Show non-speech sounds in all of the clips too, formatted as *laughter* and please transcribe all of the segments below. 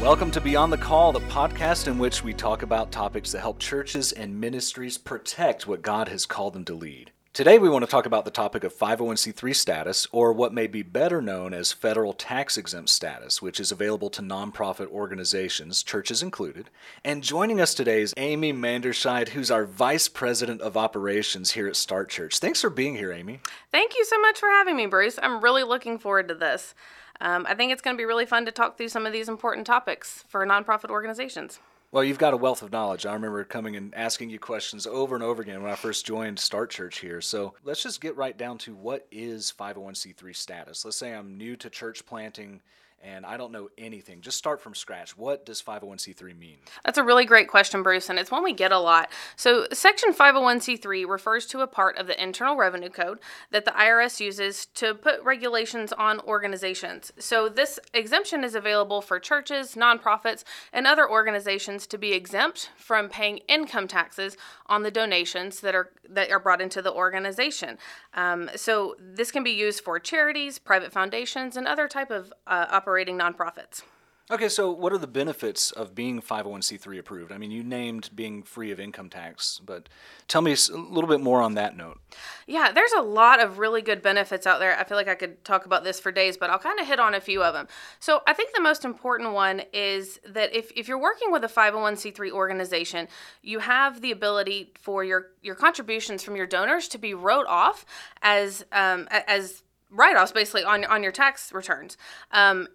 Welcome to Beyond the Call, the podcast in which we talk about topics that help churches and ministries protect what God has called them to lead. Today, we want to talk about the topic of 501c3 status, or what may be better known as federal tax exempt status, which is available to nonprofit organizations, churches included. And joining us today is Amy Manderscheid, who's our Vice President of Operations here at Start Church. Thanks for being here, Amy. Thank you so much for having me, Bruce. I'm really looking forward to this. Um, I think it's going to be really fun to talk through some of these important topics for nonprofit organizations. Well, you've got a wealth of knowledge. I remember coming and asking you questions over and over again when I first joined Start Church here. So let's just get right down to what is 501c3 status. Let's say I'm new to church planting and I don't know anything. Just start from scratch. What does 501c3 mean? That's a really great question, Bruce, and it's one we get a lot. So, Section 501c3 refers to a part of the Internal Revenue Code that the IRS uses to put regulations on organizations. So, this exemption is available for churches, nonprofits, and other organizations to be exempt from paying income taxes on the donations that are that are brought into the organization. Um, so, this can be used for charities, private foundations, and other type of uh, operating nonprofits. Okay, so what are the benefits of being 501c3 approved? I mean, you named being free of income tax, but tell me a little bit more on that note. Yeah, there's a lot of really good benefits out there. I feel like I could talk about this for days, but I'll kind of hit on a few of them. So, I think the most important one is that if, if you're working with a 501c3 organization, you have the ability for your, your contributions from your donors to be wrote off as, um, as write-offs basically on on your tax returns. Um,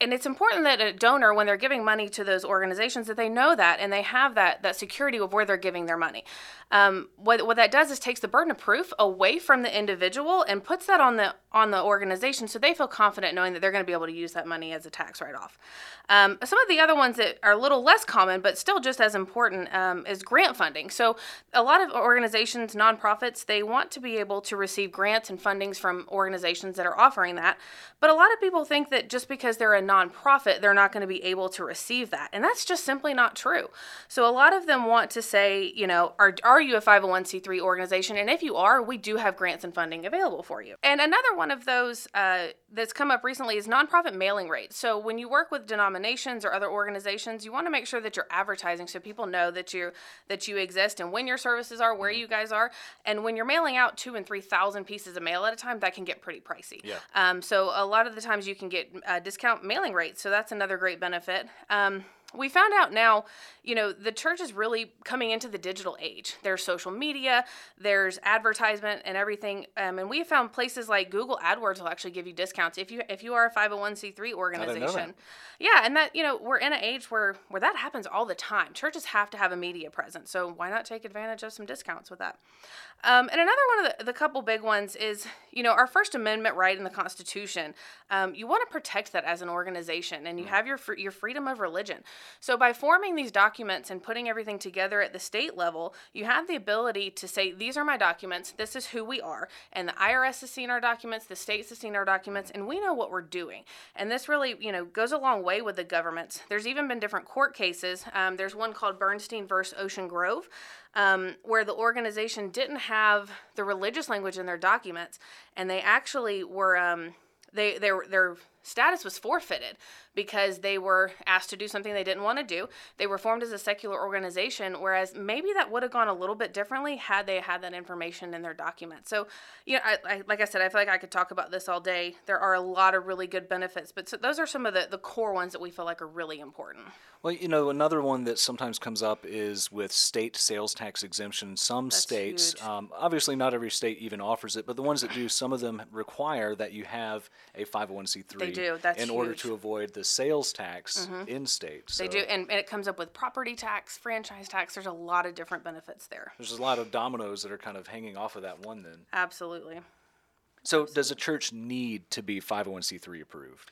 and it's important that a donor when they're giving money to those organizations that they know that and they have that that security of where they're giving their money. Um, what, what that does is takes the burden of proof away from the individual and puts that on the on the organization so they feel confident knowing that they're going to be able to use that money as a tax write-off. Um, some of the other ones that are a little less common but still just as important um, is grant funding. So a lot of organizations nonprofits they want to be able to receive grants and fundings from organizations that are offering that but a lot of people think that just because they're a nonprofit they're not going to be able to receive that and that's just simply not true so a lot of them want to say you know are, are you a 501c3 organization? And if you are, we do have grants and funding available for you. And another one of those uh, that's come up recently is nonprofit mailing rates. So when you work with denominations or other organizations, you want to make sure that you're advertising so people know that you that you exist and when your services are, where you guys are. And when you're mailing out two and three thousand pieces of mail at a time, that can get pretty pricey. Yeah. Um, so a lot of the times you can get uh, discount mailing rates. So that's another great benefit. Um, we found out now, you know, the church is really coming into the digital age. There's social media, there's advertisement and everything, um, and we found places like Google AdWords will actually give you discounts if you if you are a 501c3 organization. Yeah, and that you know we're in an age where where that happens all the time. Churches have to have a media presence, so why not take advantage of some discounts with that? Um, and another one of the, the couple big ones is, you know, our First Amendment right in the Constitution. Um, you want to protect that as an organization, and you mm. have your your freedom of religion. So by forming these documents and putting everything together at the state level, you have the ability to say, these are my documents, this is who we are, and the IRS has seen our documents, the states has seen our documents, and we know what we're doing. And this really, you know, goes a long way with the governments. There's even been different court cases. Um, there's one called Bernstein versus Ocean Grove. Um, where the organization didn't have the religious language in their documents, and they actually were um, they they their status was forfeited because they were asked to do something they didn't want to do. They were formed as a secular organization, whereas maybe that would have gone a little bit differently had they had that information in their document. So, you know, I, I, like I said, I feel like I could talk about this all day. There are a lot of really good benefits, but so those are some of the, the core ones that we feel like are really important. Well, you know, another one that sometimes comes up is with state sales tax exemption. Some That's states, um, obviously not every state even offers it, but the ones that do, some of them require that you have a 501c3 they do. That's in order to avoid the sales tax mm-hmm. in state. They do, and, and it comes up with property tax, franchise tax. There's a lot of different benefits there. There's a lot of dominoes that are kind of hanging off of that one then. Absolutely. So does a church need to be 501c3 approved?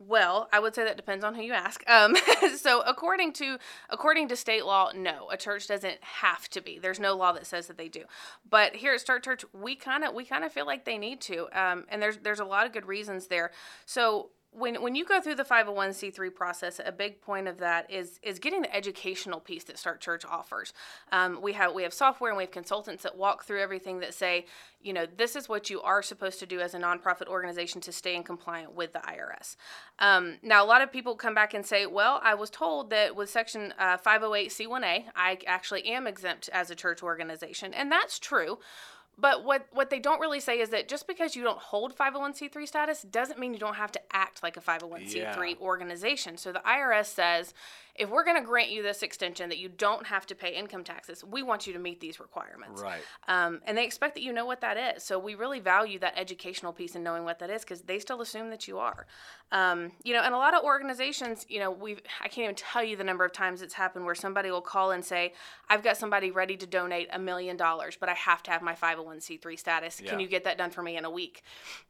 Well, I would say that depends on who you ask. Um, *laughs* so, according to according to state law, no, a church doesn't have to be. There's no law that says that they do. But here at Start Church, we kind of we kind of feel like they need to, um, and there's there's a lot of good reasons there. So when when you go through the 501c3 process, a big point of that is is getting the educational piece that Start Church offers. Um, we have we have software and we have consultants that walk through everything that say, you know, this is what you are supposed to do as a nonprofit organization to stay in compliant with the IRS. Um, now, a lot of people come back and say, well, I was told that with Section uh, 508c1a, I actually am exempt as a church organization, and that's true. But what, what they don't really say is that just because you don't hold 501c3 status doesn't mean you don't have to act like a 501c3 yeah. organization. So the IRS says if we're going to grant you this extension that you don't have to pay income taxes, we want you to meet these requirements. Right. Um, and they expect that you know what that is. So we really value that educational piece and knowing what that is because they still assume that you are. Um, you know, and a lot of organizations, you know, we I can't even tell you the number of times it's happened where somebody will call and say, "I've got somebody ready to donate a million dollars, but I have to have my 501c3 status. Yeah. Can you get that done for me in a week?"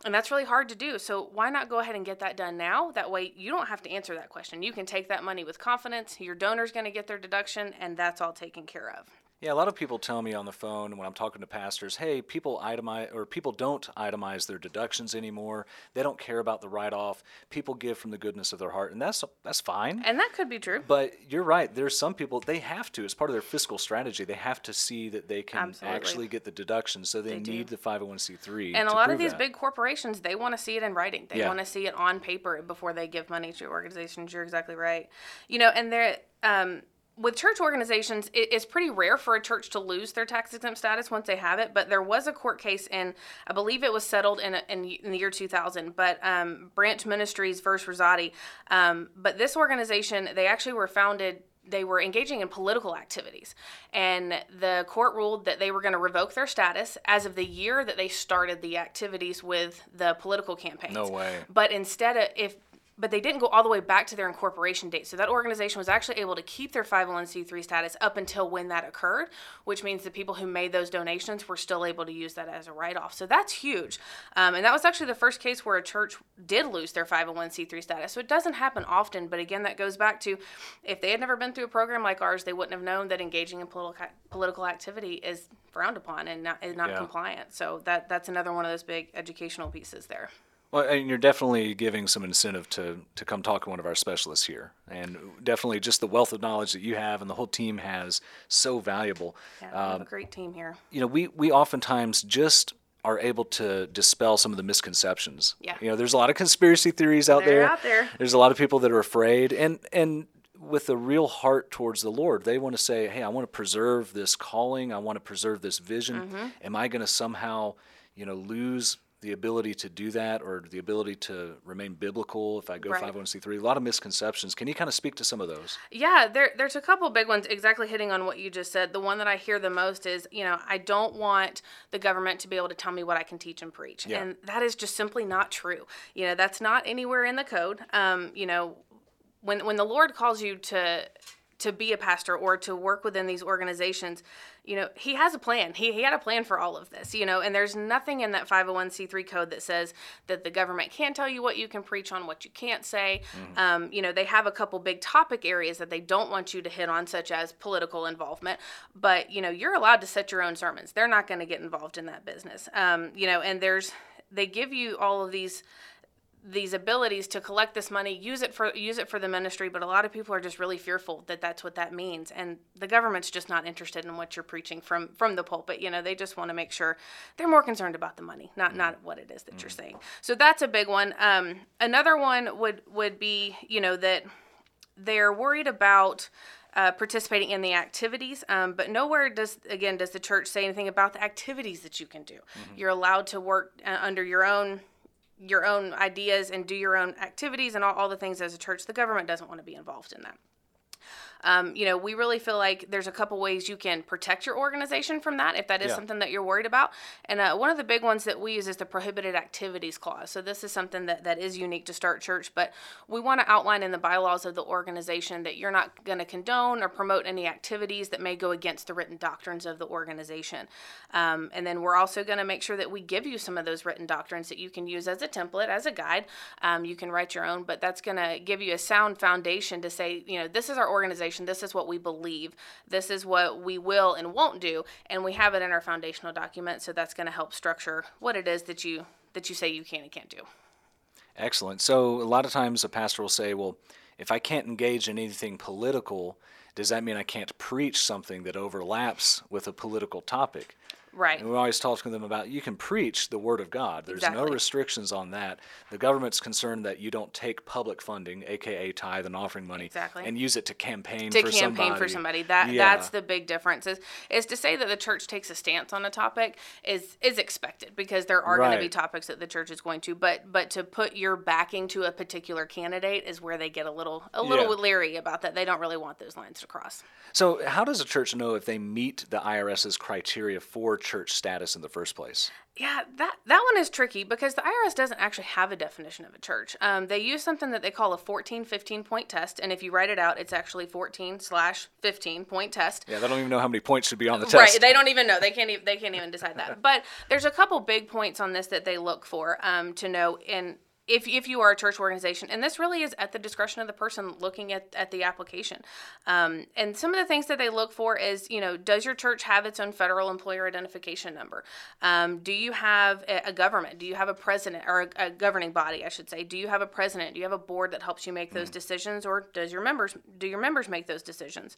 And that's really hard to do. So why not go ahead and get that done now? That way you don't have to answer that question. You can take that money with confidence. Your donor's going to get their deduction, and that's all taken care of. Yeah, a lot of people tell me on the phone when I'm talking to pastors, hey, people itemize or people don't itemize their deductions anymore. They don't care about the write-off. People give from the goodness of their heart, and that's that's fine. And that could be true. But you're right. There's some people they have to. It's part of their fiscal strategy. They have to see that they can Absolutely. actually get the deduction, so they, they need do. the 501c3. And a lot of these that. big corporations, they want to see it in writing. They yeah. want to see it on paper before they give money to organizations. You're exactly right. You know, and they're um, with church organizations, it, it's pretty rare for a church to lose their tax exempt status once they have it. But there was a court case, and I believe it was settled in, in, in the year 2000. But um, Branch Ministries versus Rossotti. Um, but this organization, they actually were founded they were engaging in political activities and the court ruled that they were going to revoke their status as of the year that they started the activities with the political campaigns no way but instead of if but they didn't go all the way back to their incorporation date. So that organization was actually able to keep their 501c3 status up until when that occurred, which means the people who made those donations were still able to use that as a write off. So that's huge. Um, and that was actually the first case where a church did lose their 501c3 status. So it doesn't happen often, but again, that goes back to if they had never been through a program like ours, they wouldn't have known that engaging in political political activity is frowned upon and not, is not yeah. compliant. So that that's another one of those big educational pieces there. Well, and you're definitely giving some incentive to to come talk to one of our specialists here, and definitely just the wealth of knowledge that you have and the whole team has so valuable. Yeah, we um, have a great team here. You know, we we oftentimes just are able to dispel some of the misconceptions. Yeah. You know, there's a lot of conspiracy theories out there. Out there. There's a lot of people that are afraid, and and with a real heart towards the Lord, they want to say, "Hey, I want to preserve this calling. I want to preserve this vision. Mm-hmm. Am I going to somehow, you know, lose?" The ability to do that or the ability to remain biblical if I go right. 501c3? A lot of misconceptions. Can you kind of speak to some of those? Yeah, there, there's a couple big ones exactly hitting on what you just said. The one that I hear the most is, you know, I don't want the government to be able to tell me what I can teach and preach. Yeah. And that is just simply not true. You know, that's not anywhere in the code. Um, you know, when when the Lord calls you to to be a pastor or to work within these organizations, you know, he has a plan. He, he had a plan for all of this, you know, and there's nothing in that 501c3 code that says that the government can tell you what you can preach on, what you can't say. Mm-hmm. Um, you know, they have a couple big topic areas that they don't want you to hit on, such as political involvement, but, you know, you're allowed to set your own sermons. They're not going to get involved in that business. Um, you know, and there's, they give you all of these these abilities to collect this money, use it for use it for the ministry, but a lot of people are just really fearful that that's what that means, and the government's just not interested in what you're preaching from from the pulpit. You know, they just want to make sure they're more concerned about the money, not not what it is that mm-hmm. you're saying. So that's a big one. Um, another one would would be you know that they're worried about. Uh, participating in the activities, um, but nowhere does again does the church say anything about the activities that you can do. Mm-hmm. You're allowed to work uh, under your own your own ideas and do your own activities and all, all the things as a church. The government doesn't want to be involved in that. Um, you know, we really feel like there's a couple ways you can protect your organization from that if that is Yeah. something that you're worried about. And uh, one of the big ones that we use is the prohibited activities clause. So this is something that, that is unique to Start Church, but we want to outline in the bylaws of the organization that you're not going to condone or promote any activities that may go against the written doctrines of the organization. Um, and then we're also going to make sure that we give you some of those written doctrines that you can use as a template, as a guide. Um, you can write your own, but that's going to give you a sound foundation to say, you know, this is our organization, this is what we believe, this is what we will and won't do, and we have it in our foundational document. So that's going to help structure what it is that you that you say you can and can't do. Excellent. So a lot of times a pastor will say, well, if I can't engage in anything political, does that mean I can't preach something that overlaps with a political topic? Right. And we always talk to them about you can preach the word of God. There's no restrictions on that. The government's concerned that you don't take public funding, aka tithe and offering money, Exactly. and use it to campaign to for campaign somebody. for somebody. That Yeah. that's the big difference. Is is to say that the church takes a stance on a topic is is expected because there are going to be topics that the church is going to. But but to put your backing to a particular candidate is where they get a little a little Yeah. leery about that. They don't really want those lines to cross. So, how does a church know if they meet the IRS's criteria for church status in the first place? Yeah, that that one is tricky because the IRS doesn't actually have a definition of a church. Um, they use something that they call a 14, 15 point test, and if you write it out, it's actually 14 slash 15 point test. Yeah, they don't even know how many points should be on the test. Right, they don't even know. They can't. Even, they can't even decide that. *laughs* But there's a couple big points on this that they look for um, to know in if if you are a church organization, and this really is at the discretion of the person looking at at the application. Um, and some of the things that they look for is, you know, does your church have its own federal employer identification number? Um, do you have a, a government? Do you have a president or a, a governing body, I should say? Do you have a president? Do you have a board that helps you make those decisions, or does your members do your members make those decisions?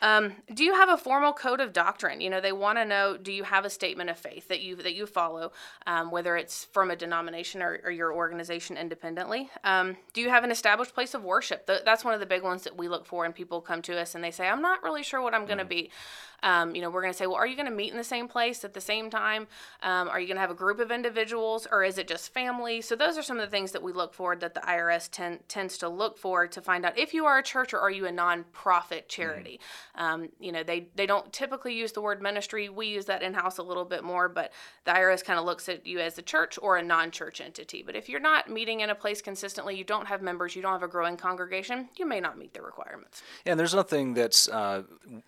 Um, do you have a formal code of doctrine? You know, they want to know: Do you have a statement of faith that you that you follow, um, whether it's from a denomination or, or your organization independently? Um, do you have an established place of worship? Th- that's one of the big ones that we look for, and people come to us and they say, "I'm not really sure what I'm going to be." Um, you know, we're going to say, "Well, are you going to meet in the same place at the same time? Um, are you going to have a group of individuals, or is it just family?" So those are some of the things that we look for that the IRS ten- tends to look for to find out if you are a church or are you a nonprofit charity. Um, you know, they they don't typically use the word ministry. We use that in house a little bit more, but the IRS kind of looks at you as a church or a non-church entity. But if you're not meeting in a place consistently, you don't have members, you don't have a growing congregation, you may not meet the requirements. And there's nothing that's uh,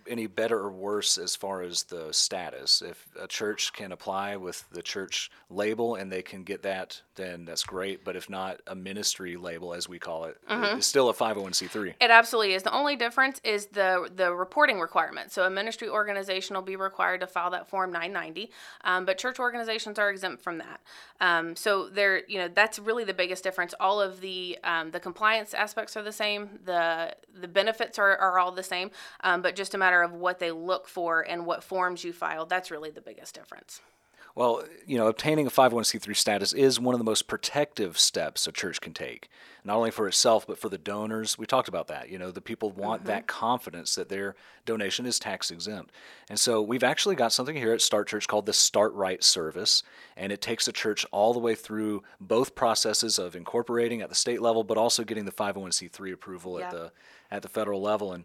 any better or worse as far as the status. If a church can apply with the church label and they can get that, then that's great. But if not, a ministry label, as we call it, Mm-hmm. is still a 501c3. It absolutely is. The only difference is the the reporting requirement. So a ministry organization will be required to file that form 990, um, but church organizations are exempt from that. Um, so there, you know, that's really the biggest difference. All of the um, the compliance aspects are the same. The the benefits are, are all the same, um, but just a matter of what they look for and what forms you file. That's really the biggest difference. Well, you know, obtaining a 501c3 status is one of the most protective steps a church can take, not only for itself, but for the donors. We talked about that. You know, the people want that confidence that their donation is tax exempt. And so we've actually got something here at Start Church called the Start Right service, and it takes the church all the way through both processes of incorporating at the state level, but also getting the 501c3 approval Yeah. at the at the federal level. And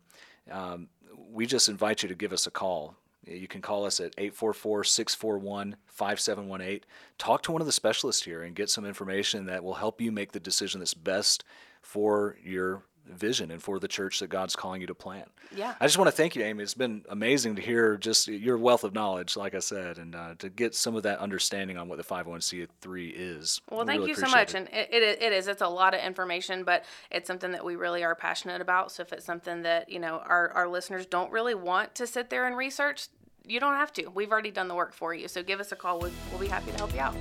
um, we just invite you to give us a call. You can call us at 844 641 5718. Talk to one of the specialists here and get some information that will help you make the decision that's best for your vision and for the church that God's calling you to plant. Yeah. I just want to thank you, Amy. It's been amazing to hear just your wealth of knowledge, like I said, and uh, to get some of that understanding on what the 501c3 is. Well, We thank really you so much. it. And it, it, it is. It's a lot of information, but it's something that we really are passionate about. So if it's something that, you know, our, our listeners don't really want to sit there and research, you don't have to. We've already done the work for you. So give us a call. We'll, we'll be happy to help you out.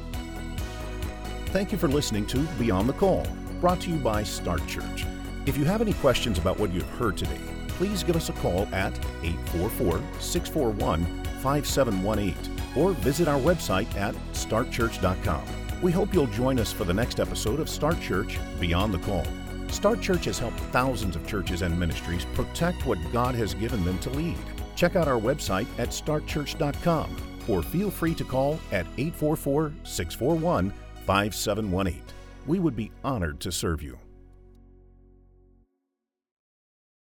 Thank you for listening to Beyond the Call, brought to you by Start Church. If you have any questions about what you've heard today, please give us a call at 844 641 5718 or visit our website at startchurch.com. We hope you'll join us for the next episode of Start Church Beyond the Call. Start Church has helped thousands of churches and ministries protect what God has given them to lead. Check out our website at startchurch.com or feel free to call at 844 641 5718. We would be honored to serve you.